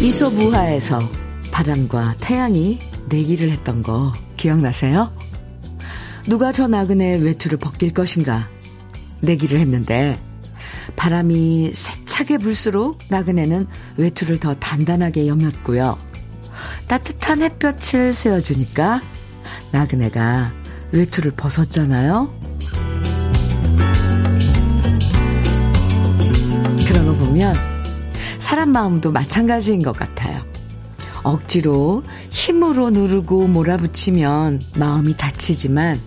이소무하에서 바람과 태양이 내기를 했던 거 기억나세요? 누가 저 나그네 외투를 벗길 것인가 내기를 했는데 바람이 세차게 불수록 나그네는 외투를 더 단단하게 여몄고요. 따뜻한 햇볕을 쐬어주니까 나그네가 외투를 벗었잖아요. 그러고 보면 사람 마음도 마찬가지인 것 같아요. 억지로 힘으로 누르고 몰아붙이면 마음이 다치지만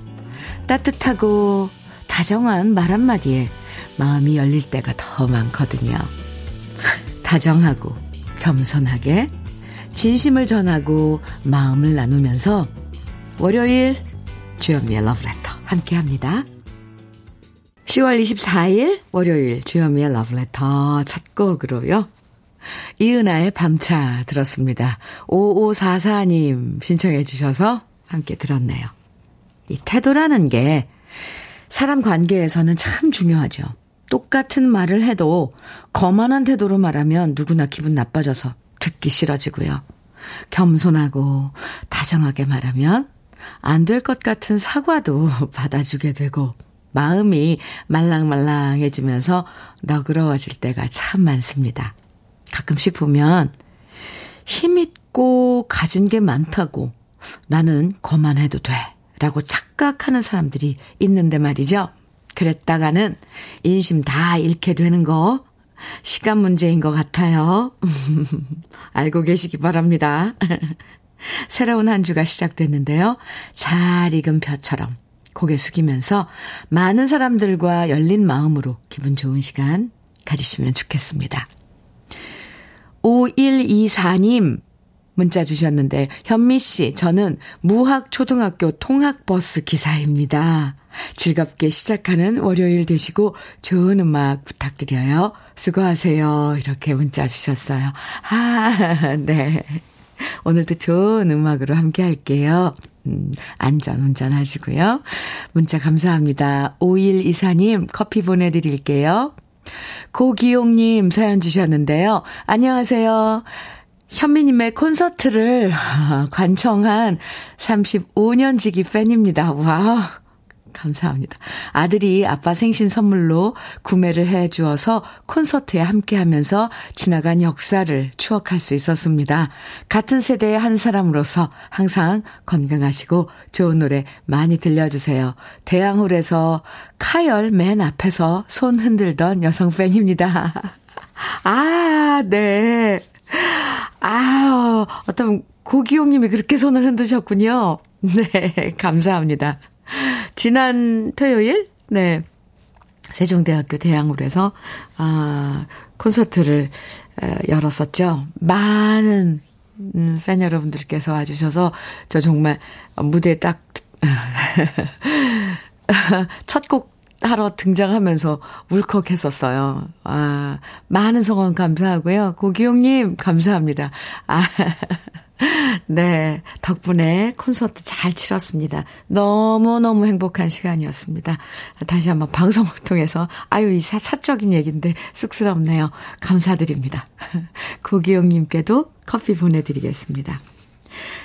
따뜻하고 다정한 말 한마디에 마음이 열릴 때가 더 많거든요. 다정하고 겸손하게 진심을 전하고 마음을 나누면서 월요일 주현미의 러브레터 함께 합니다. 10월 24일 월요일 주현미의 러브레터 첫 곡으로요. 이은아의 밤차 들었습니다. 5544님 신청해 주셔서 함께 들었네요. 이 태도라는 게 사람 관계에서는 참 중요하죠. 똑같은 말을 해도 거만한 태도로 말하면 누구나 기분 나빠져서 듣기 싫어지고요. 겸손하고 다정하게 말하면 안 될 것 같은 사과도 받아주게 되고 마음이 말랑말랑해지면서 너그러워질 때가 참 많습니다. 가끔씩 보면 힘 있고 가진 게 많다고 나는 거만해도 돼 라고 착각하는 사람들이 있는데 말이죠. 그랬다가는 인심 다 잃게 되는 거 시간 문제인 것 같아요. 알고 계시기 바랍니다. 새로운 한 주가 시작됐는데요. 잘 익은 벼처럼 고개 숙이면서 많은 사람들과 열린 마음으로 기분 좋은 시간 가지시면 좋겠습니다. 5124님 문자 주셨는데 현미 씨 저는 무학초등학교 통학버스 기사입니다. 즐겁게 시작하는 월요일 되시고 좋은 음악 부탁드려요. 수고하세요. 이렇게 문자 주셨어요. 아, 네. 오늘도 좋은 음악으로 함께 할게요. 음, 안전 운전하시고요. 문자 감사합니다. 5124님 커피 보내드릴게요. 고기용님 사연 주셨는데요. 안녕하세요. 현미님의 콘서트를 관청한 35년 지기 팬입니다. 와 감사합니다. 아들이 아빠 생신 선물로 구매를 해 주어서 콘서트에 함께 하면서 지나간 역사를 추억할 수 있었습니다. 같은 세대의 한 사람으로서 항상 건강하시고 좋은 노래 많이 들려주세요. 대양홀에서 카열 맨 앞에서 손 흔들던 여성 팬입니다. 아, 네. 아, 어떤 고기용님이 그렇게 손을 흔드셨군요. 네, 감사합니다. 지난 토요일, 네. 세종대학교 대학홀에서, 아, 콘서트를 열었었죠. 많은 음, 팬 여러분들께서 와주셔서 저 정말 무대에 딱, 첫 곡 하러 등장하면서 울컥했었어요. 아, 많은 성원 감사하고요. 고기용님, 감사합니다. 아, 네. 덕분에 콘서트 잘 치렀습니다. 너무너무 행복한 시간이었습니다. 다시 한번 방송을 통해서, 아유, 이 사, 사적인 얘기인데 쑥스럽네요. 감사드립니다. 고기용님께도 커피 보내드리겠습니다.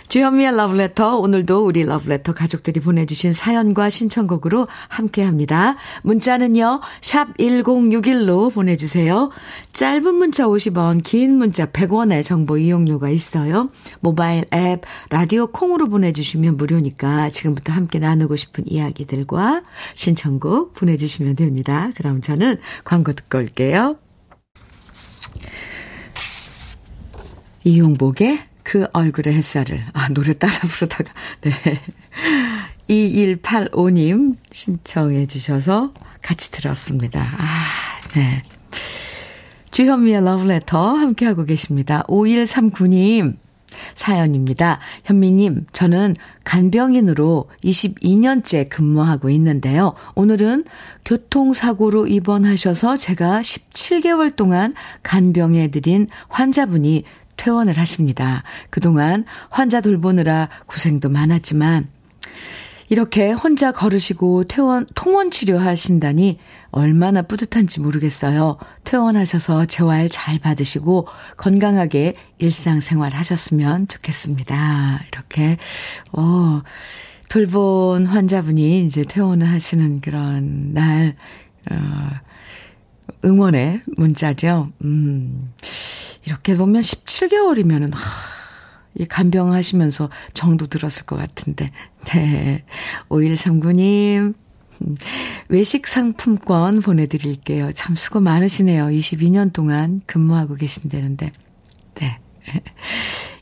주현미의 러브레터 오늘도 우리 러브레터 가족들이 보내주신 사연과 신청곡으로 함께합니다. 문자는요. 샵 1061로 보내주세요. 짧은 문자 50원 긴 문자 100원의 정보 이용료가 있어요. 모바일 앱 라디오 콩으로 보내주시면 무료니까 지금부터 함께 나누고 싶은 이야기들과 신청곡 보내주시면 됩니다. 그럼 저는 광고 듣고 올게요. 이용복의 그 얼굴의 햇살을. 아, 노래 따라 부르다가, 네. 2185님 신청해 주셔서 같이 들었습니다. 아, 네. 주현미의 러브레터 함께하고 계십니다. 5139님, 사연입니다. 현미님, 저는 간병인으로 22년째 근무하고 있는데요. 오늘은 교통사고로 입원하셔서 제가 17개월 동안 간병해드린 환자분이 퇴원을 하십니다. 그동안 환자 돌보느라 고생도 많았지만 이렇게 혼자 걸으시고 퇴원, 통원 치료하신다니 얼마나 뿌듯한지 모르겠어요. 퇴원하셔서 재활 잘 받으시고 건강하게 일상생활 하셨으면 좋겠습니다. 이렇게, 어, 돌본 환자분이 이제 퇴원을 하시는 그런 날, 어, 응원의 문자죠. 음, 이렇게 보면 17개월이면은, 하, 이 간병하시면서 정도 들었을 것 같은데. 네. 5139님, 외식 상품권 보내드릴게요. 참 수고 많으시네요. 22년 동안 근무하고 계신다는데. 네.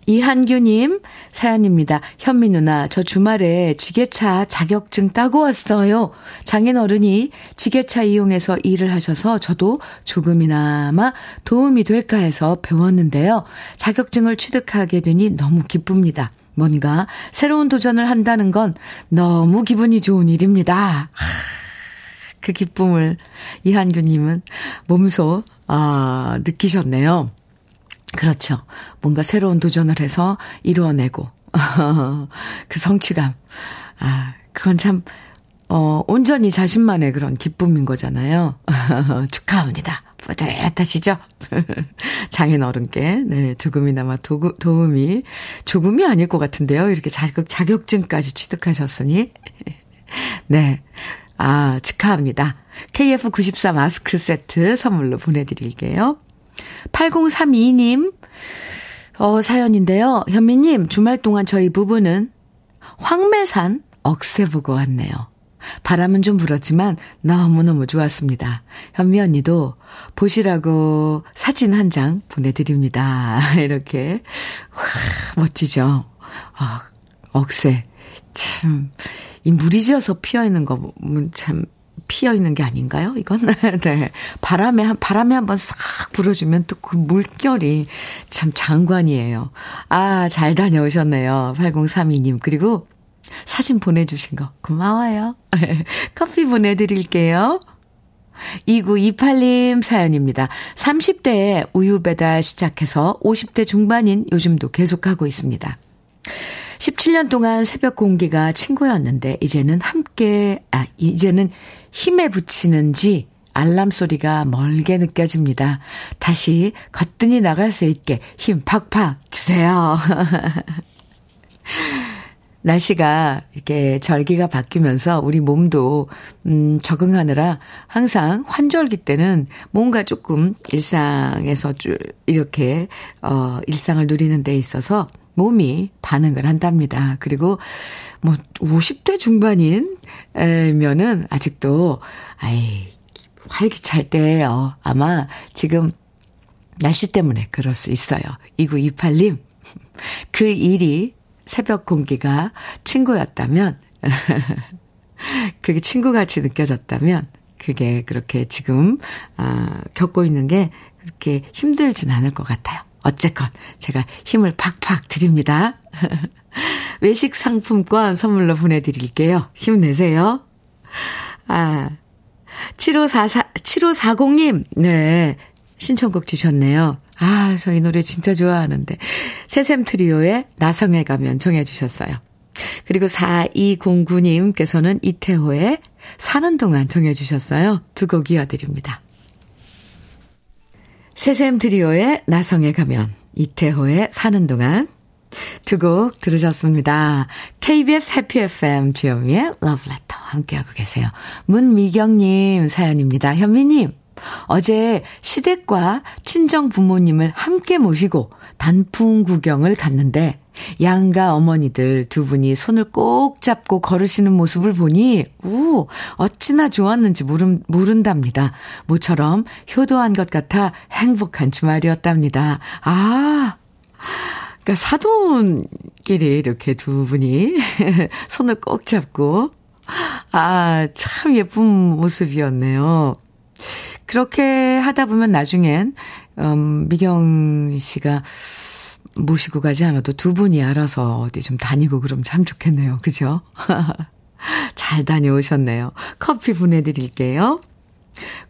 이한규님 사연입니다. 현미 누나, 저 주말에 지게차 자격증 따고 왔어요. 장인 어른이 지게차 이용해서 일을 하셔서 저도 조금이나마 도움이 될까 해서 배웠는데요. 자격증을 취득하게 되니 너무 기쁩니다. 뭔가 새로운 도전을 한다는 건 너무 기분이 좋은 일입니다. 그 기쁨을 이한규님은 몸소, 아, 느끼셨네요. 그렇죠. 뭔가 새로운 도전을 해서 이루어내고, 그 성취감. 아, 그건 참, 어, 온전히 자신만의 그런 기쁨인 거잖아요. 축하합니다. 뿌듯하시죠? 장인 어른께, 네, 조금이나마 도, 도움이, 조금이 아닐 것 같은데요. 이렇게 자격, 자격증까지 취득하셨으니. 네. 아, 축하합니다. KF94 마스크 세트 선물로 보내드릴게요. 8032님, 어, 사연인데요. 현미님, 주말 동안 저희 부부는 황매산 억새 보고 왔네요. 바람은 좀 불었지만 너무너무 좋았습니다. 현미 언니도 보시라고 사진 한 장 보내드립니다. 이렇게. 와, 멋지죠? 아, 억새. 참, 이 물이 지어서 피어 있는 거 보면 참 피어 있는 게 아닌가요? 이건 네 바람에 한 바람에 한번 싹 불어주면 또 그 물결이 참 장관이에요. 아 잘 다녀오셨네요. 8032님 그리고 사진 보내 주신 거 고마워요. 커피 보내 드릴게요. 2928님 사연입니다. 30대에 우유 배달 시작해서 50대 중반인 요즘도 계속하고 있습니다. 17년 동안 새벽 공기가 친구였는데 이제는 함께 아 이제는 힘에 붙이는지 알람 소리가 멀게 느껴집니다. 다시 거뜬히 나갈 수 있게 힘 팍팍 주세요. 날씨가 이렇게 절기가 바뀌면서 우리 몸도 음 적응하느라 항상 환절기 때는 뭔가 조금 일상에서 이렇게 어 일상을 누리는 데 있어서 몸이 반응을 한답니다. 그리고 뭐 50대 중반인면은 아직도 아이 활기찰 때예요. 아마 지금 날씨 때문에 그럴 수 있어요. 2928님 그 일이 새벽 공기가 친구였다면 그게 친구같이 느껴졌다면 그게 그렇게 지금 아 겪고 있는 게 그렇게 힘들진 않을 것 같아요. 어쨌건 제가 힘을 팍팍 드립니다. 외식 상품권 선물로 보내드릴게요. 힘내세요. 아, 7544, 7540님, 네. 신청곡 주셨네요. 아, 저이 노래 진짜 좋아하는데. 새샘 트리오의 나성에 가면 정해주셨어요. 그리고 4209님께서는 이태호의 사는 동안 정해주셨어요. 두 곡 이어드립니다. 새샘 트리오의 나성에 가면, 이태호의 사는 동안 두 곡 들으셨습니다. KBS 해피 FM 주현미의 러브레터 함께하고 계세요. 문미경님 사연입니다. 현미님, 어제 시댁과 친정 부모님을 함께 모시고 단풍 구경을 갔는데 양가 어머니들 두 분이 손을 꼭 잡고 걸으시는 모습을 보니, 오, 어찌나 좋았는지 모른, 모른답니다. 모처럼 효도한 것 같아 행복한 주말이었답니다. 아, 그러니까 사돈끼리 이렇게 두 분이 손을 꼭 잡고, 아, 참 예쁜 모습이었네요. 그렇게 하다 보면 나중엔, 음, 미경 씨가 모시고 가지 않아도 두 분이 알아서 어디 좀 다니고 그럼 참 좋겠네요. 그죠? 잘 다녀오셨네요. 커피 보내드릴게요.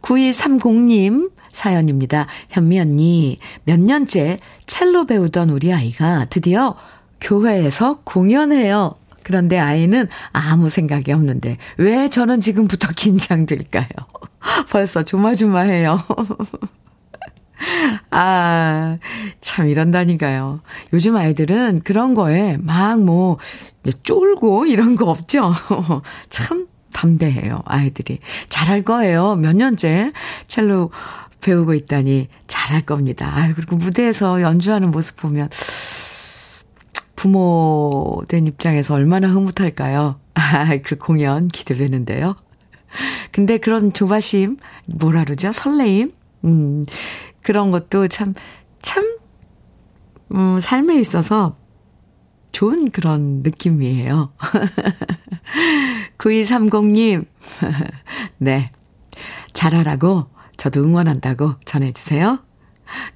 9230님 사연입니다. 현미 언니, 몇 년째 첼로 배우던 우리 아이가 드디어 교회에서 공연해요. 그런데 아이는 아무 생각이 없는데 왜 저는 지금부터 긴장될까요? 벌써 조마조마해요. 아, 참 이런다니까요. 요즘 아이들은 그런 거에 막 뭐, 쫄고 이런 거 없죠? 참 담대해요, 아이들이. 잘할 거예요. 몇 년째 첼로 배우고 있다니 잘할 겁니다. 아 그리고 무대에서 연주하는 모습 보면 부모 된 입장에서 얼마나 흐뭇할까요? 아, 그 공연 기대되는데요. 근데 그런 조바심, 뭐라 그러죠? 설레임? 음, 그런 것도 참, 참, 음, 삶에 있어서 좋은 그런 느낌이에요. 9230님, 네. 잘하라고 저도 응원한다고 전해주세요.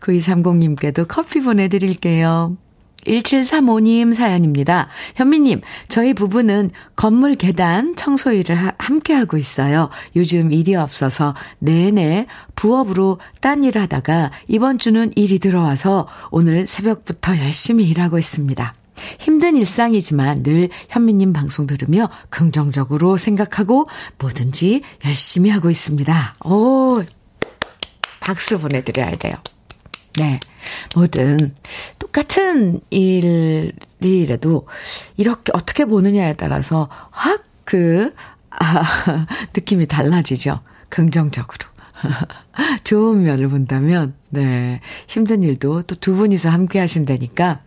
9230님께도 커피 보내드릴게요. 1735님 사연입니다. 현미님, 저희 부부는 건물 계단 청소 일을 하, 함께 하고 있어요. 요즘 일이 없어서 내내 부업으로 딴 일 하다가 이번 주는 일이 들어와서 오늘 새벽부터 열심히 일하고 있습니다. 힘든 일상이지만 늘 현미님 방송 들으며 긍정적으로 생각하고 뭐든지 열심히 하고 있습니다. 오, 박수 보내드려야 돼요. 네. 뭐든 똑같은 일이라도 이렇게 어떻게 보느냐에 따라서 확 그, 아, 느낌이 달라지죠. 긍정적으로. 좋은 면을 본다면, 네. 힘든 일도 또 두 분이서 함께 하신다니까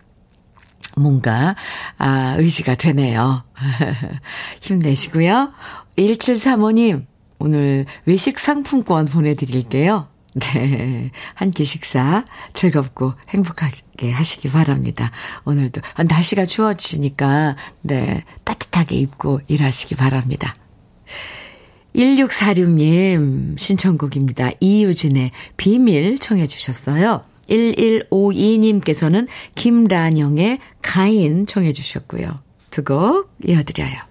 뭔가, 아, 의지가 되네요. 힘내시고요. 1735님, 오늘 외식 상품권 보내드릴게요. 네. 한 끼 식사 즐겁고 행복하게 하시기 바랍니다. 오늘도 날씨가 추워지니까 네. 따뜻하게 입고 일하시기 바랍니다. 1646님 신청곡입니다. 이유진의 비밀 청해 주셨어요. 1152님께서는 김란영의 가인 청해 주셨고요. 두 곡 이어드려요.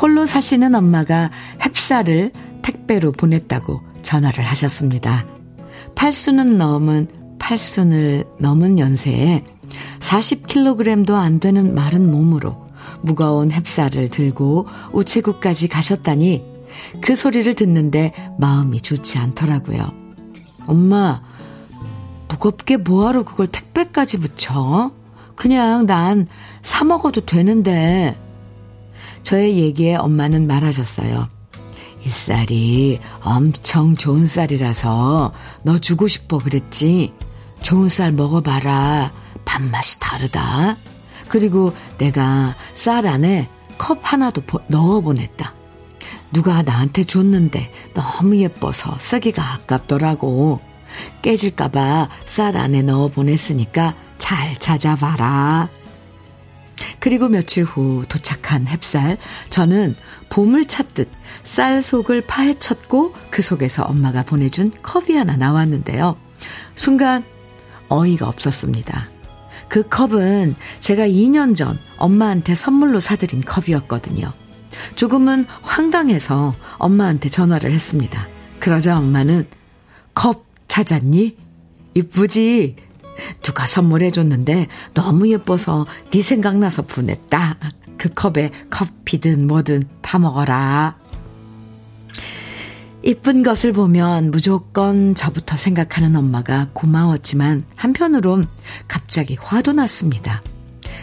홀로 사시는 엄마가 햅쌀을 택배로 보냈다고 전화를 하셨습니다. 팔순은 넘은, 팔순을 넘은 연세에 40kg도 안 되는 마른 몸으로 무거운 햅쌀을 들고 우체국까지 가셨다니 그 소리를 듣는데 마음이 좋지 않더라고요. 엄마, 무겁게 뭐하러 그걸 택배까지 붙여? 그냥 난 사 먹어도 되는데. 저의 얘기에 엄마는 말하셨어요. 이 쌀이 엄청 좋은 쌀이라서 너 주고 싶어 그랬지. 좋은 쌀 먹어봐라. 밥맛이 다르다. 그리고 내가 쌀 안에 컵 하나도 넣어 보냈다. 누가 나한테 줬는데 너무 예뻐서 쓰기가 아깝더라고. 깨질까봐 쌀 안에 넣어 보냈으니까 잘 찾아봐라. 그리고 며칠 후 도착한 햅쌀, 저는 봄을 찾듯 쌀 속을 파헤쳤고 그 속에서 엄마가 보내준 컵이 하나 나왔는데요. 순간 어이가 없었습니다. 그 컵은 제가 2년 전 엄마한테 선물로 사드린 컵이었거든요. 조금은 황당해서 엄마한테 전화를 했습니다. 그러자 엄마는 컵 찾았니? 이쁘지? 누가 선물해줬는데 너무 예뻐서 네 생각나서 보냈다. 그 컵에 커피든 뭐든 다 먹어라. 이쁜 것을 보면 무조건 저부터 생각하는 엄마가 고마웠지만 한편으론 갑자기 화도 났습니다.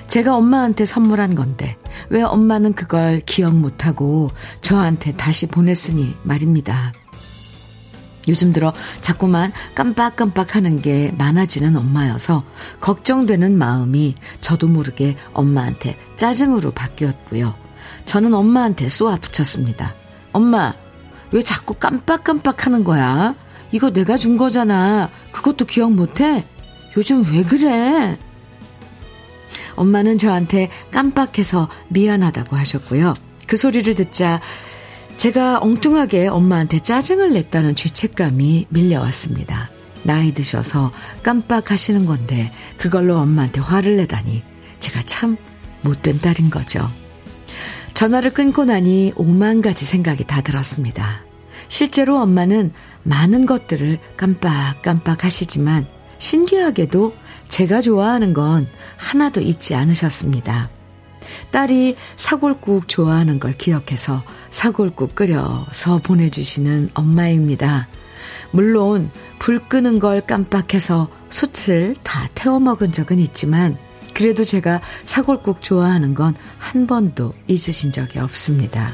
제가 엄마한테 선물한 건데 왜 엄마는 그걸 기억 못하고 저한테 다시 보냈으니 말입니다. 요즘 들어 자꾸만 깜빡깜빡 하는 게 많아지는 엄마여서 걱정되는 마음이 저도 모르게 엄마한테 짜증으로 바뀌었고요. 저는 엄마한테 쏘아 붙였습니다. 엄마, 왜 자꾸 깜빡깜빡 하는 거야? 이거 내가 준 거잖아. 그것도 기억 못 해? 요즘 왜 그래? 엄마는 저한테 깜빡해서 미안하다고 하셨고요. 그 소리를 듣자 제가 엉뚱하게 엄마한테 짜증을 냈다는 죄책감이 밀려왔습니다. 나이 드셔서 깜빡하시는 건데 그걸로 엄마한테 화를 내다니 제가 참 못된 딸인 거죠. 전화를 끊고 나니 오만 가지 생각이 다 들었습니다. 실제로 엄마는 많은 것들을 깜빡깜빡 하시지만 신기하게도 제가 좋아하는 건 하나도 잊지 않으셨습니다. 딸이 사골국 좋아하는 걸 기억해서 사골국 끓여서 보내주시는 엄마입니다. 물론 불 끄는 걸 깜빡해서 솥을 다 태워 먹은 적은 있지만 그래도 제가 사골국 좋아하는 건 한 번도 잊으신 적이 없습니다.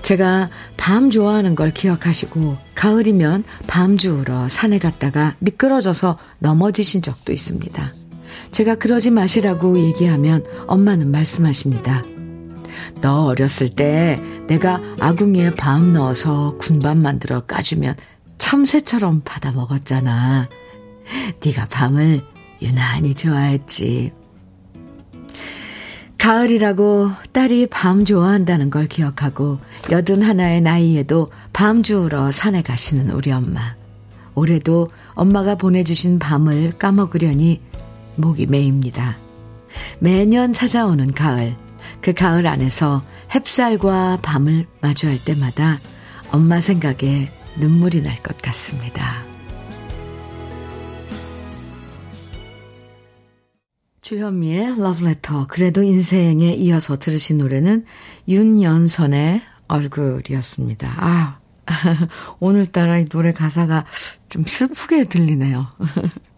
제가 밤 좋아하는 걸 기억하시고 가을이면 밤 주우러 산에 갔다가 미끄러져서 넘어지신 적도 있습니다. 제가 그러지 마시라고 얘기하면 엄마는 말씀하십니다. 너 어렸을 때 내가 아궁이에 밤 넣어서 군밤 만들어 까주면 참새처럼 받아 먹었잖아. 네가 밤을 유난히 좋아했지. 가을이라고 딸이 밤 좋아한다는 걸 기억하고 여든 하나의 나이에도 밤 주우러 산에 가시는 우리 엄마. 올해도 엄마가 보내주신 밤을 까먹으려니 목이 메입니다. 매년 찾아오는 가을, 그 가을 안에서 햅쌀과 밤을 마주할 때마다 엄마 생각에 눈물이 날 것 같습니다. 주현미의 러브레터, 그래도 인생에 이어서 들으신 노래는 윤연선의 얼굴이었습니다. 아, 오늘따라 이 노래 가사가 좀 슬프게 들리네요.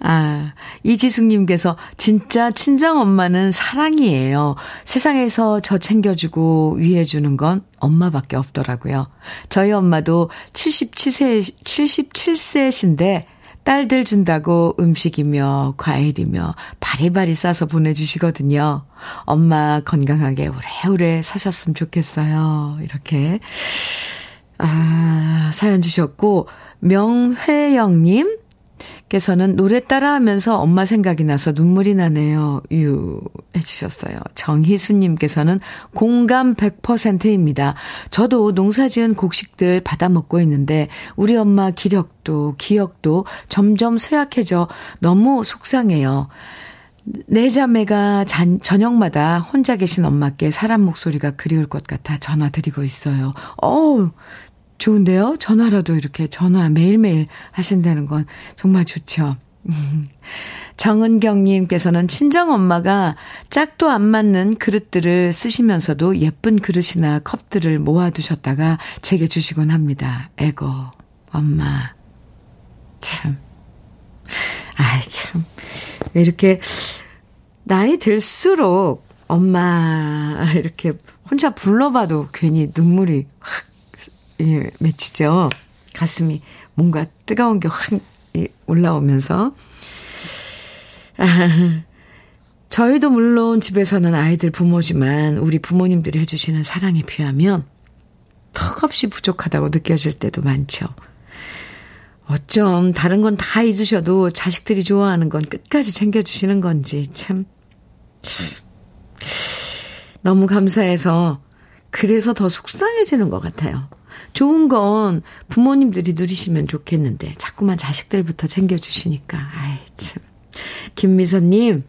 아, 이지숙님께서 진짜 친정 엄마는 사랑이에요. 세상에서 저 챙겨주고 위해주는 건 엄마밖에 없더라고요. 저희 엄마도 77세, 77세신데 딸들 준다고 음식이며 과일이며 바리바리 싸서 보내주시거든요. 엄마 건강하게 오래오래 사셨으면 좋겠어요. 이렇게. 아, 사연 주셨고, 명회영님, 께서는 노래 따라하면서 엄마 생각이 나서 눈물이 나네요. 유 해주셨어요. 정희수님께서는 공감 100%입니다. 저도 농사 지은 곡식들 받아 먹고 있는데 우리 엄마 기력도 기억도 점점 쇠약해져 너무 속상해요. 내 자매가 잔, 저녁마다 혼자 계신 엄마께 사람 목소리가 그리울 것 같아 전화 드리고 있어요. 어우, 좋은데요? 전화라도 이렇게 전화 매일매일 하신다는 건 정말 좋죠. 정은경님께서는 친정엄마가 짝도 안 맞는 그릇들을 쓰시면서도 예쁜 그릇이나 컵들을 모아두셨다가 제게 주시곤 합니다. 에고, 엄마. 참. 아이, 참. 왜 이렇게, 나이 들수록 엄마, 이렇게 혼자 불러봐도 괜히 눈물이 확 예, 맺히죠. 가슴이 뭔가 뜨거운 게 확 올라오면서. 아, 저희도 물론 집에서는 아이들 부모지만 우리 부모님들이 해주시는 사랑에 비하면 턱없이 부족하다고 느껴질 때도 많죠. 어쩜 다른 건 다 잊으셔도 자식들이 좋아하는 건 끝까지 챙겨주시는 건지 참, 참 너무 감사해서 그래서 더 속상해지는 것 같아요. 좋은 건 부모님들이 누리시면 좋겠는데 자꾸만 자식들부터 챙겨주시니까 아이 참. 김미선님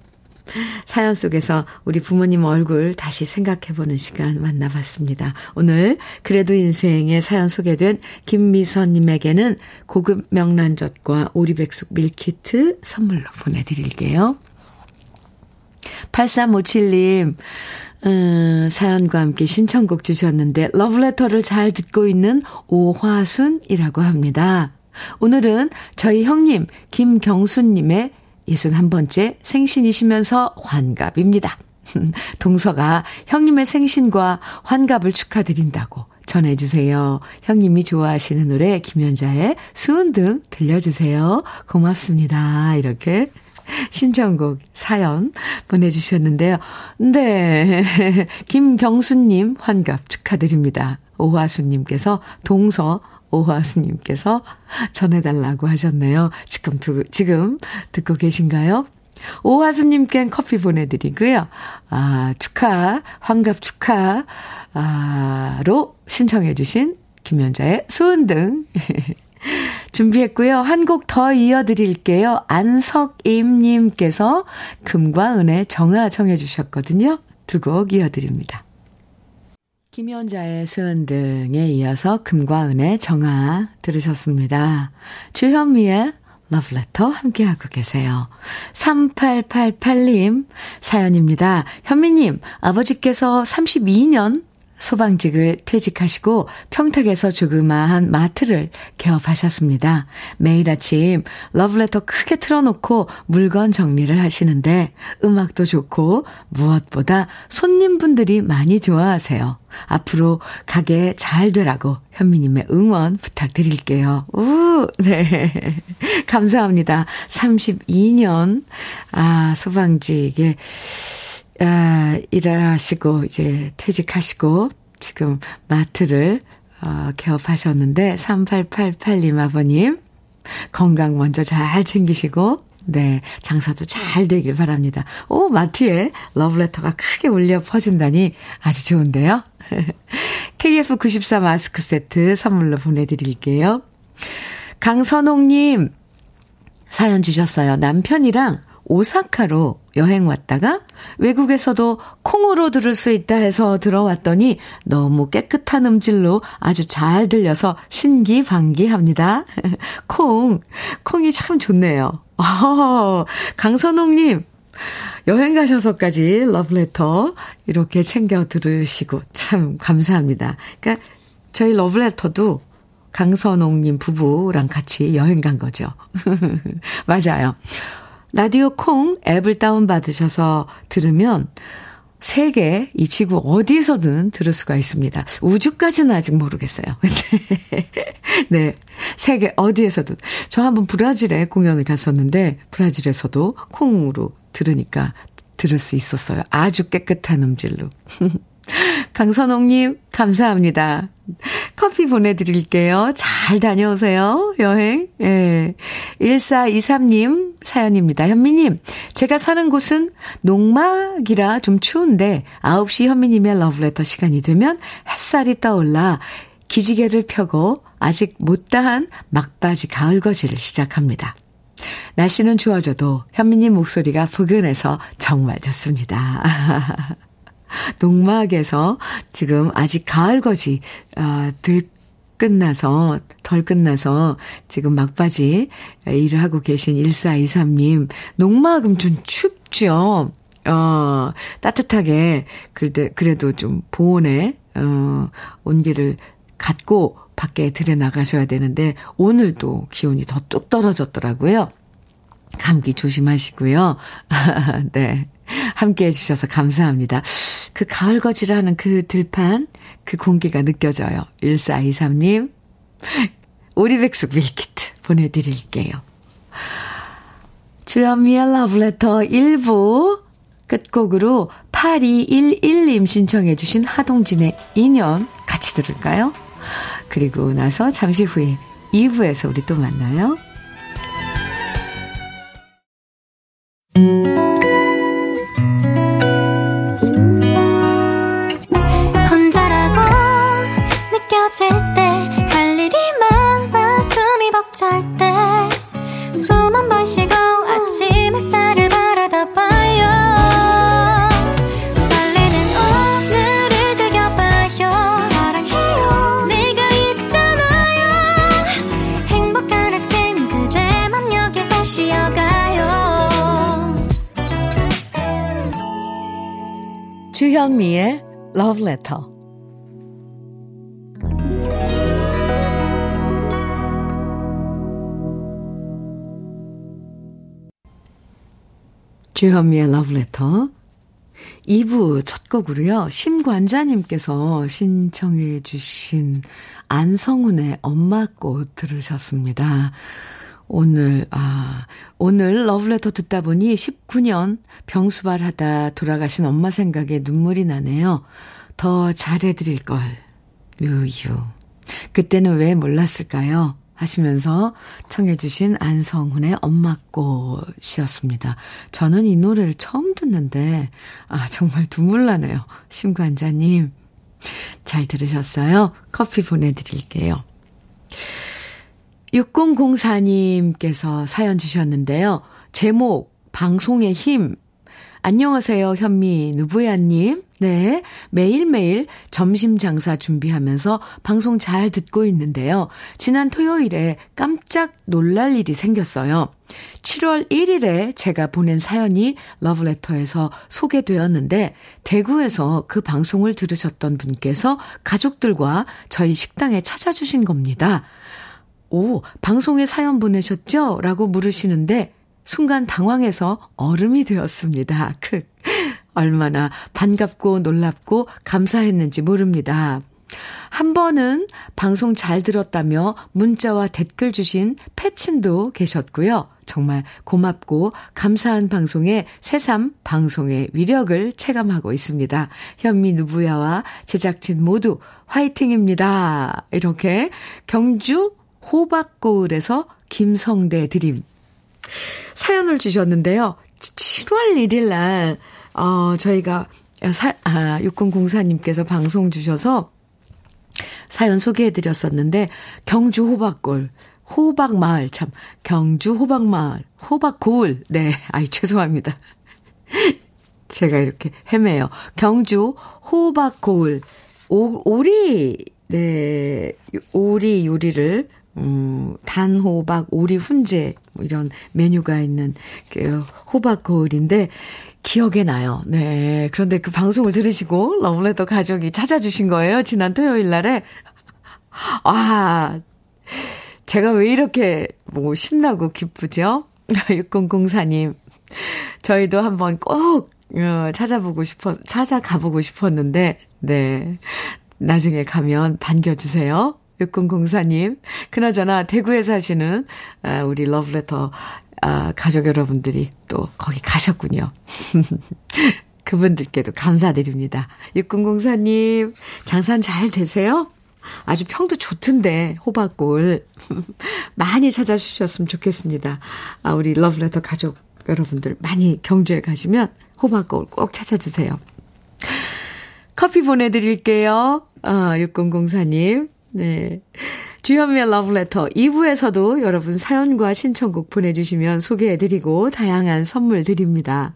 사연 속에서 우리 부모님 얼굴 다시 생각해보는 시간 만나봤습니다. 오늘 그래도 인생에 사연 소개된 김미선님에게는 고급 명란젓과 오리백숙 밀키트 선물로 보내드릴게요. 8357님, 음, 사연과 함께 신청곡 주셨는데 러브레터를 잘 듣고 있는 오화순이라고 합니다. 오늘은 저희 형님 김경순님의 61번째 생신이시면서 환갑입니다. 동서가 형님의 생신과 환갑을 축하드린다고 전해주세요. 형님이 좋아하시는 노래 김연자의 수은 등 들려주세요. 고맙습니다. 이렇게 신청곡 사연 보내주셨는데요. 네. 김경수님 환갑 축하드립니다. 오화수님께서 동서 오화수님께서 전해달라고 하셨네요. 지금, 두, 지금 듣고 계신가요? 오화수님께 커피 보내드리고요. 아, 축하, 환갑 축하, 아,로 신청해주신 김연자의 수은 등. 준비했고요. 한 곡 더 이어드릴게요. 안석임님께서 금과 은의 정화 청해주셨거든요. 두 곡 이어드립니다. 김연자의 수은등에 이어서 금과 은의 정화 들으셨습니다. 주현미의 러브레터 함께하고 계세요. 3888님 사연입니다. 현미님, 아버지께서 32년 소방직을 퇴직하시고 평택에서 조그마한 마트를 개업하셨습니다. 매일 아침 러브레터 크게 틀어놓고 물건 정리를 하시는데 음악도 좋고 무엇보다 손님분들이 많이 좋아하세요. 앞으로 가게 잘 되라고 현미님의 응원 부탁드릴게요. 우, 네. 감사합니다. 32년, 아, 소방직에 아, 일하시고 이제 퇴직하시고 지금 마트를 어, 개업하셨는데 3888님 아버님 건강 먼저 잘 챙기시고 네, 장사도 잘 되길 바랍니다. 오, 마트에 러브레터가 크게 울려 퍼진다니 아주 좋은데요. KF94 마스크 세트 선물로 보내드릴게요. 강선홍님, 사연 주셨어요. 남편이랑 오사카로 여행 왔다가 외국에서도 콩으로 들을 수 있다 해서 들어왔더니 너무 깨끗한 음질로 아주 잘 들려서 신기반기합니다. 콩, 콩이 참 좋네요. 어, 강선홍님, 여행 가셔서까지 러브레터 이렇게 챙겨 들으시고 참 감사합니다. 그러니까 저희 러브레터도 강선홍님 부부랑 같이 여행 간 거죠. 맞아요. 라디오 콩 앱을 다운받으셔서 들으면 세계, 이 지구 어디에서든 들을 수가 있습니다. 우주까지는 아직 모르겠어요. 네. 세계 어디에서든. 저 한번 브라질에 공연을 갔었는데, 브라질에서도 콩으로 들으니까 들을 수 있었어요. 아주 깨끗한 음질로. 강선홍님, 감사합니다. 커피 보내드릴게요. 잘 다녀오세요. 여행. 예. 1423님 사연입니다. 현미님, 제가 사는 곳은 농막이라 좀 추운데 9시 현미님의 러브레터 시간이 되면 햇살이 떠올라 기지개를 펴고 아직 못다한 막바지 가을거지를 시작합니다. 날씨는 추워져도 현미님 목소리가 포근해서 정말 좋습니다. 농막에서 지금 아직 가을 거지, 아, 들 끝나서, 덜 끝나서 지금 막바지 일을 하고 계신 1423님, 농막은 좀 춥죠? 어, 따뜻하게, 그래도, 그래도 좀 보온에, 어, 온기를 갖고 밖에 들여나가셔야 되는데, 오늘도 기온이 더 뚝 떨어졌더라고요. 감기 조심하시고요. 네. 함께 해주셔서 감사합니다. 그 가을 거지라는 그 들판, 그 공기가 느껴져요. 1423님, 오리백숙 밀키트 보내드릴게요. 주현미의 러브레터 1부 끝곡으로 8211님 신청해 주신 하동진의 인연 같이 들을까요? 그리고 나서 잠시 후에 2부에서 우리 또 만나요. 주현미의 Love Letter. 주현미의 러브레터 2부 첫 곡으로요. 심관자님께서 신청해 주신 안성훈의 엄마꽃 들으셨습니다. 오늘, 아, 오늘 러브레터 듣다 보니 19년 병수발 하다 돌아가신 엄마 생각에 눈물이 나네요. 더 잘해드릴 걸. 유유. 그때는 왜 몰랐을까요? 하시면서 청해주신 안성훈의 엄마꽃이었습니다. 저는 이 노래를 처음 듣는데, 아, 정말 눈물 나네요. 심관자님. 잘 들으셨어요? 커피 보내드릴게요. 6004님께서 사연 주셨는데요. 제목, 방송의 힘. 안녕하세요, 현미 누부야님. 네. 매일매일 점심 장사 준비하면서 방송 잘 듣고 있는데요. 지난 토요일에 깜짝 놀랄 일이 생겼어요. 7월 1일에 제가 보낸 사연이 러브레터에서 소개되었는데 대구에서 그 방송을 들으셨던 분께서 가족들과 저희 식당에 찾아주신 겁니다. 오, 방송에 사연 보내셨죠? 라고 물으시는데 순간 당황해서 얼음이 되었습니다. 크. 얼마나 반갑고 놀랍고 감사했는지 모릅니다. 한 번은 방송 잘 들었다며 문자와 댓글 주신 패친도 계셨고요. 정말 고맙고 감사한 방송에 새삼 방송의 위력을 체감하고 있습니다. 현미 누부야와 제작진 모두 화이팅입니다. 이렇게 경주 호박고을에서 김성대 드림 사연을 주셨는데요. 7월 1일 날, 어, 저희가 사, 아, 6004님께서 방송 주셔서 사연 소개해 드렸었는데, 경주 호박골, 호박마을, 참, 경주 호박마을, 호박고을, 네, 아이, 죄송합니다. 제가 이렇게 헤매요. 경주 호박고을, 오, 오리, 네, 오리 요리를 음, 단 호박, 오리 훈제, 뭐 이런 메뉴가 있는 그 호박 거울인데, 기억에 나요. 네. 그런데 그 방송을 들으시고, 러블레터 가족이 찾아주신 거예요. 지난 토요일 날에. 아, 제가 왜 이렇게 뭐 신나고 기쁘죠? 6004님. 저희도 한번 꼭 어, 찾아보고 싶어, 찾아가보고 싶었는데, 네. 나중에 가면 반겨주세요. 6004님. 그나저나 대구에 사시는 아, 우리 러브레터 아, 가족 여러분들이 또 거기 가셨군요. 그분들께도 감사드립니다. 6004님, 장산 잘 되세요? 아주 평도 좋던데, 호박골. 많이 찾아주셨으면 좋겠습니다. 아, 우리 러브레터 가족 여러분들 많이 경주에 가시면 호박골 꼭 찾아주세요. 커피 보내드릴게요. 아, 6004님. 네. 주현미의 러브레터 2부에서도 여러분 사연과 신청곡 보내주시면 소개해드리고 다양한 선물 드립니다.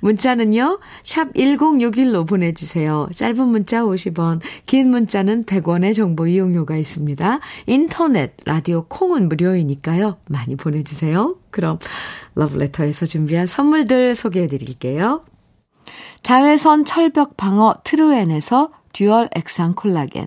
문자는요, 샵 1061로 보내주세요. 짧은 문자 50원, 긴 문자는 100원의 정보 이용료가 있습니다. 인터넷, 라디오 콩은 무료이니까요. 많이 보내주세요. 그럼 러브레터에서 준비한 선물들 소개해 드릴게요. 자외선 철벽 방어 트루엔에서 듀얼 액상 콜라겐.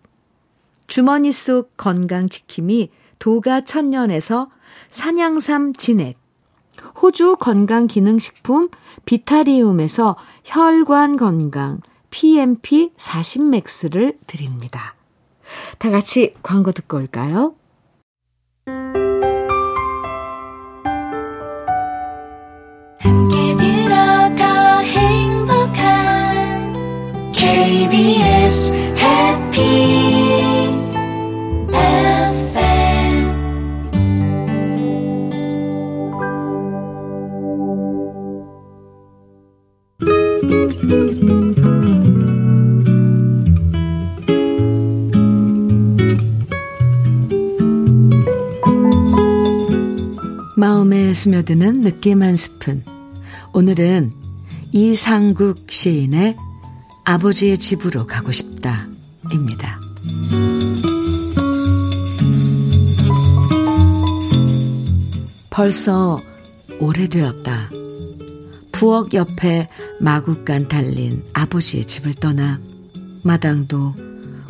주머니 속 건강지킴이 도가 천년에서 산양삼 진액. 호주 건강기능식품 비타리움에서 혈관 건강 PMP 40맥스를 드립니다. 다 같이 광고 듣고 올까요? 함께 들어가 행복한 KBS 해 마음에 스며드는 느낌 한 스푼. 오늘은 이상국 시인의 아버지의 집으로 가고 싶다. 입니다. 벌써 오래되었다. 부엌 옆에 마구간 달린 아버지의 집을 떠나 마당도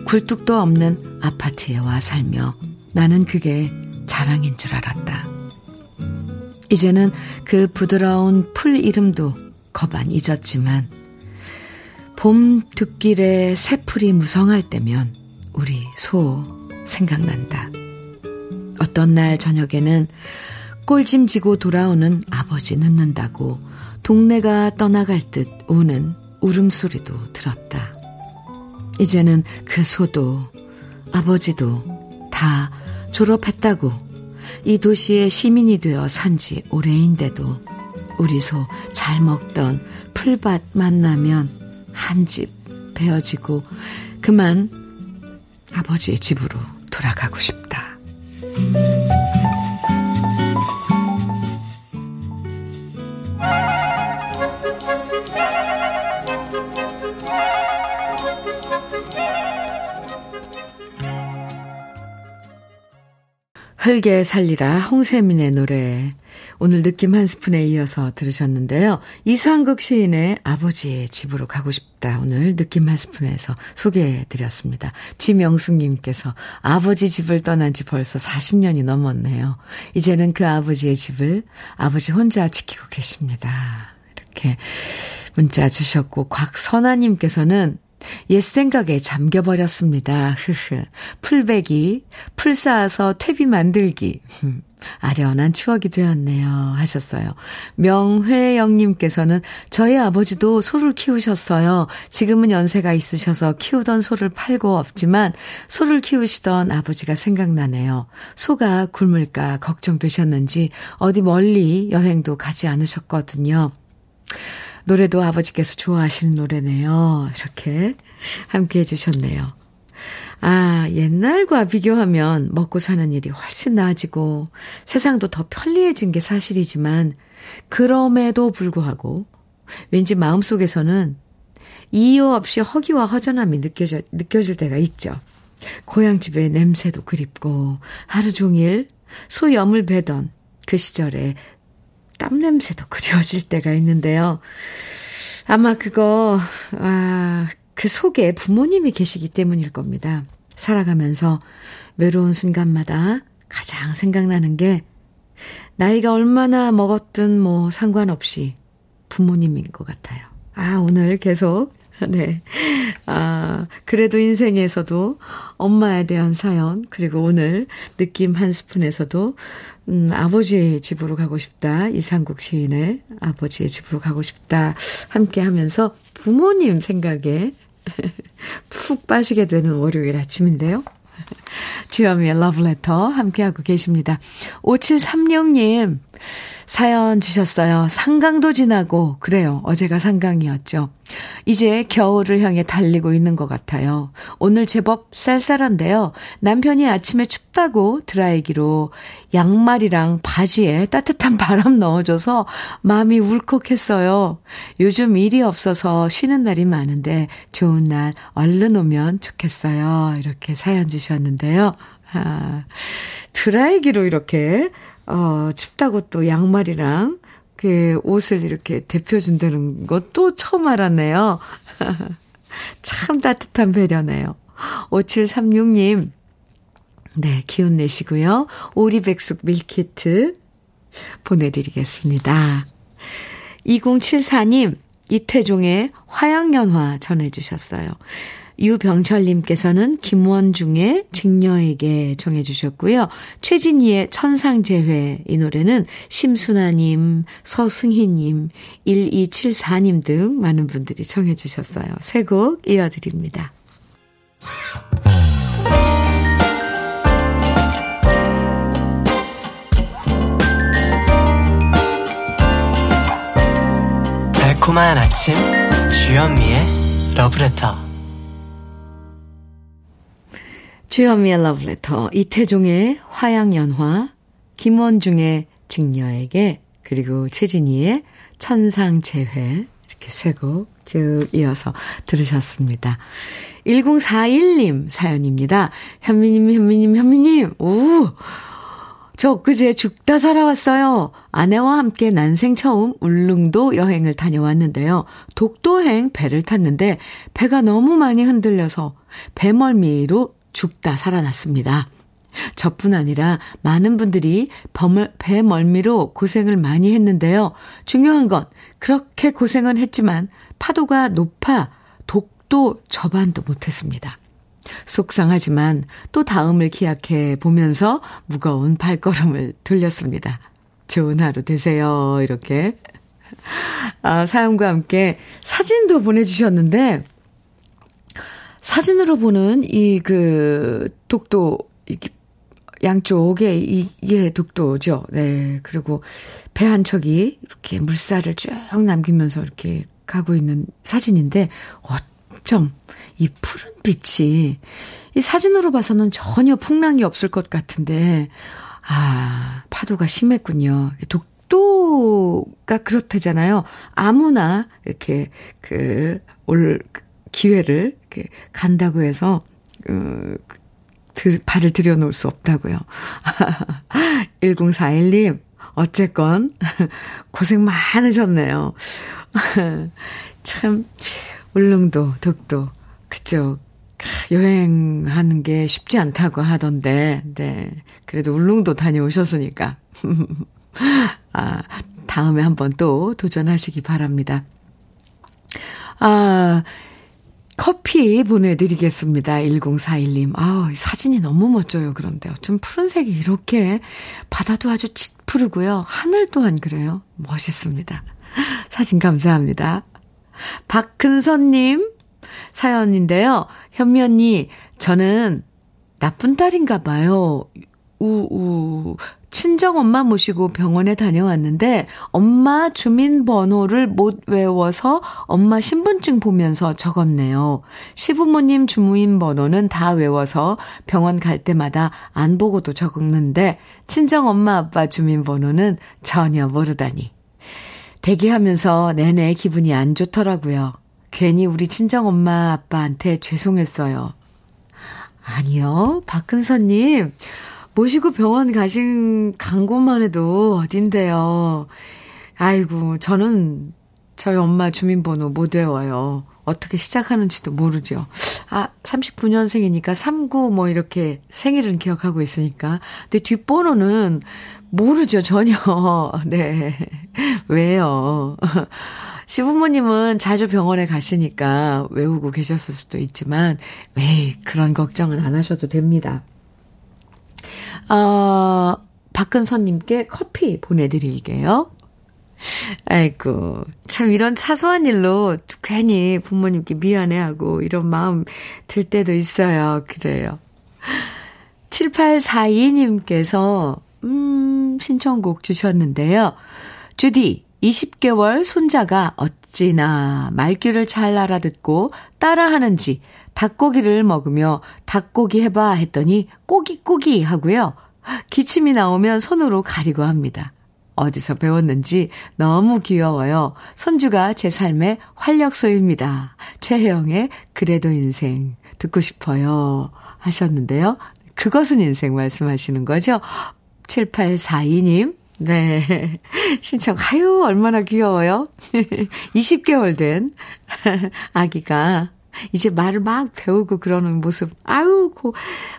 굴뚝도 없는 아파트에 와 살며 나는 그게 자랑인 줄 알았다. 이제는 그 부드러운 풀 이름도 거반 잊었지만 봄 뒷길에 새풀이 무성할 때면 우리 소 생각난다. 어떤 날 저녁에는 꼴짐 지고 돌아오는 아버지 늦는다고 동네가 떠나갈 듯 우는 울음소리도 들었다. 이제는 그 소도 아버지도 다 졸업했다고 이 도시의 시민이 되어 산 지 오래인데도 우리 소 잘 먹던 풀밭 만나면 한 집 베어지고 그만 아버지의 집으로 돌아가고 싶다. 흘게 살리라 홍세민의 노래 오늘 느낌 한 스푼에 이어서 들으셨는데요. 이상극 시인의 아버지의 집으로 가고 싶다. 오늘 느낌 한 스푼에서 소개해 드렸습니다. 지명숙님께서 아버지 집을 떠난 지 벌써 40년이 넘었네요. 이제는 그 아버지의 집을 아버지 혼자 지키고 계십니다. 이렇게 문자 주셨고 곽선아님께서는 옛 생각에 잠겨버렸습니다. 풀베기, 풀 쌓아서 퇴비 만들기. 아련한 추억이 되었네요. 하셨어요. 명회영님께서는 저희 아버지도 소를 키우셨어요. 지금은 연세가 있으셔서 키우던 소를 팔고 없지만 소를 키우시던 아버지가 생각나네요. 소가 굶을까 걱정되셨는지 어디 멀리 여행도 가지 않으셨거든요. 노래도 아버지께서 좋아하시는 노래네요. 이렇게 함께 해주셨네요. 아, 옛날과 비교하면 먹고 사는 일이 훨씬 나아지고 세상도 더 편리해진 게 사실이지만 그럼에도 불구하고 왠지 마음속에서는 이유 없이 허기와 허전함이 느껴져, 느껴질 때가 있죠. 고향집의 냄새도 그립고 하루 종일 소염을 베던 그 시절에 땀 냄새도 그리워질 때가 있는데요. 아마 그거, 아, 그 속에 부모님이 계시기 때문일 겁니다. 살아가면서 외로운 순간마다 가장 생각나는 게 나이가 얼마나 먹었든 뭐 상관없이 부모님인 것 같아요. 아, 오늘 계속 네. 아, 그래도 인생에서도 엄마에 대한 사연, 그리고 오늘 느낌 한 스푼에서도, 음, 아버지의 집으로 가고 싶다. 이상국 시인의 아버지의 집으로 가고 싶다. 함께 하면서 부모님 생각에 푹 빠지게 되는 월요일 아침인데요. 주현미의 러브레터 함께하고 계십니다. 5736님, 사연 주셨어요. 상강도 지나고, 그래요. 어제가 상강이었죠. 이제 겨울을 향해 달리고 있는 것 같아요. 오늘 제법 쌀쌀한데요. 남편이 아침에 춥다고 드라이기로 양말이랑 바지에 따뜻한 바람 넣어줘서 마음이 울컥했어요. 요즘 일이 없어서 쉬는 날이 많은데 좋은 날 얼른 오면 좋겠어요. 이렇게 사연 주셨는데요. 아, 드라이기로 이렇게 어, 춥다고 또 양말이랑 그 옷을 이렇게 대표준다는 것도 처음 알았네요. 참 따뜻한 배려네요. 5736님, 네, 기운 내시고요. 오리백숙 밀키트 보내드리겠습니다. 2074님, 이태종의 화양연화 전해주셨어요. 유병철님께서는 김원중의 직녀에게 정해주셨고요. 최진희의 천상재회 이 노래는 심순아님, 서승희님, 1274님 등 많은 분들이 정해주셨어요. 새 곡 이어드립니다. 달콤한 아침 주현미의 러브레터 주현미의 러브레터 이태종의 화양연화 김원중의 직녀에게 그리고 최진희의 천상재회 이렇게 세 곡 쭉 이어서 들으셨습니다. 1041님 사연입니다. 현미님 현미님 현미님 오 저 엊그제 죽다 살아왔어요. 아내와 함께 난생 처음 울릉도 여행을 다녀왔는데요. 독도행 배를 탔는데 배가 너무 많이 흔들려서 배멀미로 죽다 살아났습니다. 저뿐 아니라 많은 분들이 배멀미로 고생을 많이 했는데요. 중요한 건 그렇게 고생은 했지만 파도가 높아 독도 저반도 못했습니다. 속상하지만 또 다음을 기약해 보면서 무거운 발걸음을 돌렸습니다. 좋은 하루 되세요. 이렇게. 아, 사연과 함께 사진도 보내주셨는데, 사진으로 보는 이 그 독도, 양쪽에 이게 독도죠. 네. 그리고 배 한 척이 이렇게 물살을 쭉 남기면서 이렇게 가고 있는 사진인데, 어쩜 이 푸른 빛이 이 사진으로 봐서는 전혀 풍랑이 없을 것 같은데 아, 파도가 심했군요. 독도가 그렇다잖아요. 아무나 이렇게 그 올 기회를 간다고 해서 그 들, 발을 들여놓을 수 없다고요. 1041님, 어쨌건, 고생 많으셨네요. 참, 울릉도, 독도, 그쪽 여행하는 게 쉽지 않다고 하던데, 네. 그래도 울릉도 다녀오셨으니까. 아, 다음에 한번 또 도전하시기 바랍니다. 아, 커피 보내드리겠습니다. 1041님. 아, 사진이 너무 멋져요. 그런데 좀 푸른색이 이렇게 바다도 아주 짙푸르고요. 하늘 또한 그래요. 멋있습니다. 사진 감사합니다. 박근선님, 사연인데요. 현미 언니, 저는 나쁜 딸인가 봐요. 우우. 친정 엄마 모시고 병원에 다녀왔는데 엄마 주민번호를 못 외워서 엄마 신분증 보면서 적었네요. 시부모님 주무인 번호는 다 외워서 병원 갈 때마다 안 보고도 적었는데 친정 엄마 아빠 주민번호는 전혀 모르다니. 대기하면서 내내 기분이 안 좋더라고요. 괜히 우리 친정 엄마 아빠한테 죄송했어요. 아니요, 박근서님. 모시고 병원 가신 간 곳만 해도 어딘데요. 아이고, 저는 저희 엄마 주민번호 못 외워요. 어떻게 시작하는지도 모르죠. 아, 39년생이니까 39 뭐 이렇게 생일은 기억하고 있으니까. 근데 뒷번호는 모르죠, 전혀. 네. 왜요? 시부모님은 자주 병원에 가시니까 외우고 계셨을 수도 있지만, 왜 그런 걱정은 안 하셔도 됩니다. 어, 박근선님께 커피 보내드릴게요. 아이고, 참 이런 사소한 일로 괜히 부모님께 미안해하고 이런 마음 들 때도 있어요. 그래요. 7842님께서, 음, 신청곡 주셨는데요. 주디, 20개월 손자가 어찌나 말귀를 잘 알아듣고 따라하는지 닭고기를 먹으며 닭고기 해봐 했더니 꼬기꼬기 하고요. 기침이 나오면 손으로 가리고 합니다. 어디서 배웠는지 너무 귀여워요. 손주가 제 삶의 활력소입니다. 최혜영의 그래도 인생 듣고 싶어요. 하셨는데요. 그것은 인생 말씀하시는 거죠? 7842님. 네. 신청, 아유, 얼마나 귀여워요. 20개월 된 아기가 이제 말을 막 배우고 그러는 모습. 아유, 그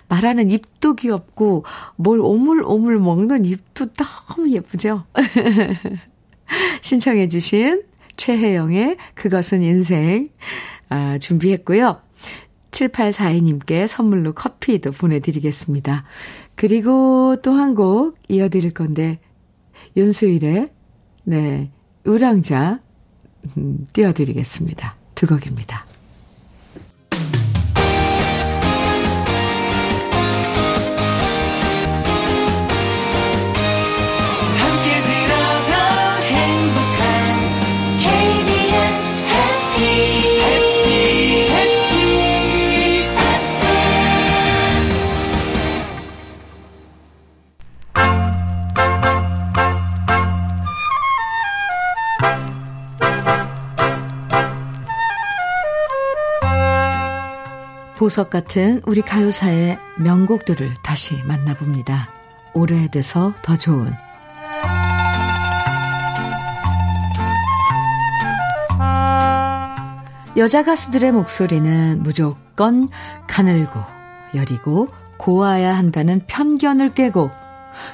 말하는 입도 귀엽고, 뭘 오물오물 먹는 입도 너무 예쁘죠? 신청해 주신 최혜영의 그것은 인생, 아, 준비했고요. 7842님께 선물로 커피도 보내드리겠습니다. 그리고 또 한 곡 이어드릴 건데, 윤수일의, 네, 우랑자, 음, 띄워드리겠습니다. 두 곡입니다. 보석 같은 우리 가요사의 명곡들을 다시 만나봅니다. 오래돼서 더 좋은 여자 가수들의 목소리는 무조건 가늘고 여리고 고와야 한다는 편견을 깨고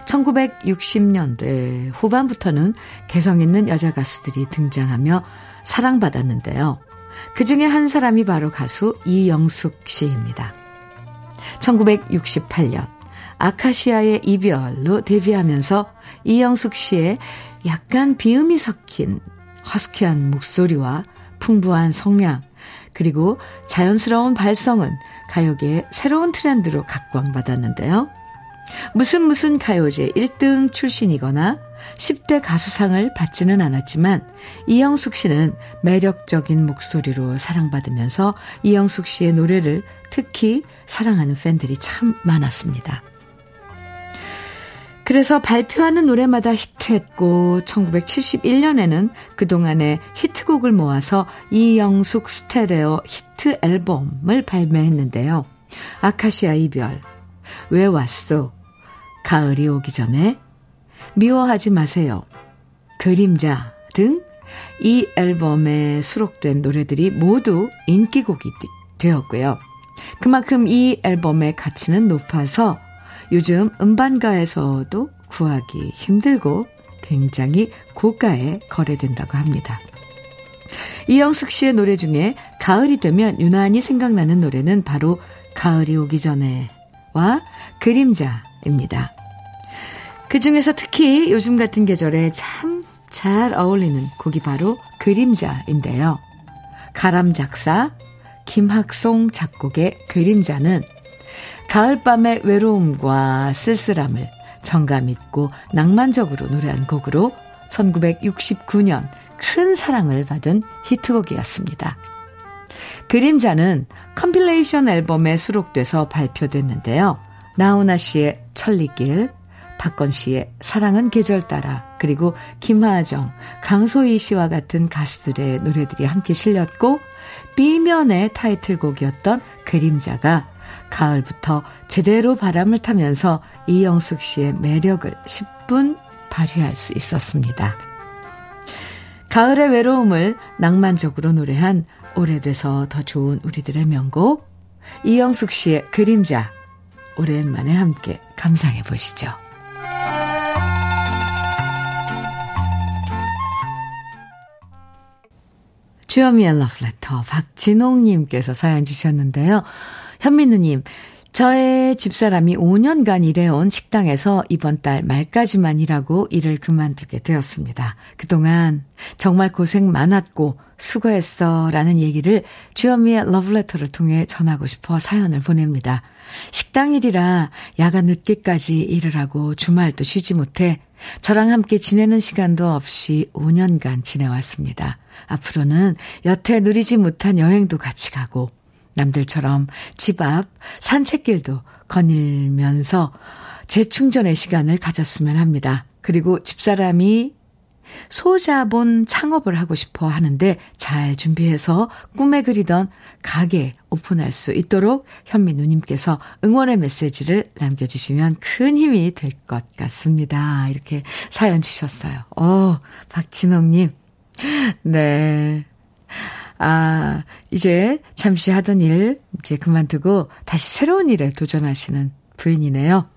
1960년대 후반부터는 개성 있는 여자 가수들이 등장하며 사랑받았는데요. 그 중에 한 사람이 바로 가수 이영숙 씨입니다. 1968년 아카시아의 이별로 데뷔하면서 이영숙 씨의 약간 비음이 섞인 허스키한 목소리와 풍부한 성량, 그리고 자연스러운 발성은 가요계의 새로운 트렌드로 각광받았는데요. 무슨 무슨 가요제 1등 출신이거나 10대 가수상을 받지는 않았지만 이영숙 씨는 매력적인 목소리로 사랑받으면서 이영숙 씨의 노래를 특히 사랑하는 팬들이 참 많았습니다. 그래서 발표하는 노래마다 히트했고 1971년에는 그동안의 히트곡을 모아서 이영숙 스테레오 히트 앨범을 발매했는데요. 아카시아 이별, 왜 왔소, 가을이 오기 전에 미워하지 마세요. 그림자 등 이 앨범에 수록된 노래들이 모두 인기곡이 되었고요. 그만큼 이 앨범의 가치는 높아서 요즘 음반가에서도 구하기 힘들고 굉장히 고가에 거래된다고 합니다. 이영숙 씨의 노래 중에 가을이 되면 유난히 생각나는 노래는 바로 가을이 오기 전에와 그림자입니다. 그 중에서 특히 요즘 같은 계절에 참 잘 어울리는 곡이 바로 그림자인데요. 가람 작사, 김학송 작곡의 그림자는 가을밤의 외로움과 쓸쓸함을 정감 있고 낭만적으로 노래한 곡으로 1969년 큰 사랑을 받은 히트곡이었습니다. 그림자는 compilation 앨범에 수록돼서 발표됐는데요. 나훈아 씨의 천리길, 박건 씨의 사랑은 계절 따라 그리고 김하정, 강소희 씨와 같은 가수들의 노래들이 함께 실렸고 B면의 타이틀곡이었던 그림자가 가을부터 제대로 바람을 타면서 이영숙 씨의 매력을 십분 발휘할 수 있었습니다. 가을의 외로움을 낭만적으로 노래한 오래돼서 더 좋은 우리들의 명곡 이영숙 씨의 그림자 오랜만에 함께 감상해 보시죠. 주여미의 러브레터 박진홍님께서 사연 주셨는데요. 현민우님, 저의 집사람이 5년간 일해온 식당에서 이번 달 말까지만 일하고 일을 그만두게 되었습니다. 그동안 정말 고생 많았고 수고했어 라는 얘기를 주현미의 러브레터를 통해 전하고 싶어 사연을 보냅니다. 식당 일이라 야간 늦게까지 일을 하고 주말도 쉬지 못해 저랑 함께 지내는 시간도 없이 5년간 지내왔습니다. 앞으로는 여태 누리지 못한 여행도 같이 가고 남들처럼 집 앞 산책길도 거닐면서 재충전의 시간을 가졌으면 합니다. 그리고 집사람이 소자본 창업을 하고 싶어 하는데 잘 준비해서 꿈에 그리던 가게 오픈할 수 있도록 현미 누님께서 응원의 메시지를 남겨주시면 큰 힘이 될 것 같습니다. 이렇게 사연 주셨어요. 어, 박진홍님. 네. 아, 이제 잠시 하던 일 이제 그만두고 다시 새로운 일에 도전하시는 부인이네요.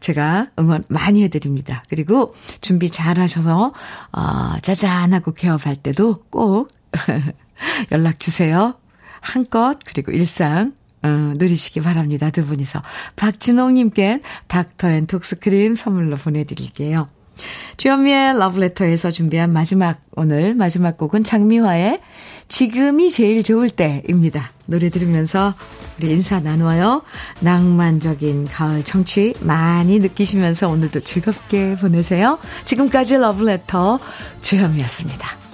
제가 응원 많이 해드립니다. 그리고 준비 잘 하셔서, 어, 짜잔하고 개업할 때도 꼭 연락 주세요. 한껏, 그리고 일상, 어, 누리시기 바랍니다. 두 분이서. 박진홍님께 닥터 앤 톡스크림 선물로 보내드릴게요. 주현미의 러브레터에서 준비한 마지막, 오늘 마지막 곡은 장미화의 지금이 제일 좋을 때입니다. 노래 들으면서 우리 인사 나누어요. 낭만적인 가을 청취 많이 느끼시면서 오늘도 즐겁게 보내세요. 지금까지 러브레터 주현미였습니다.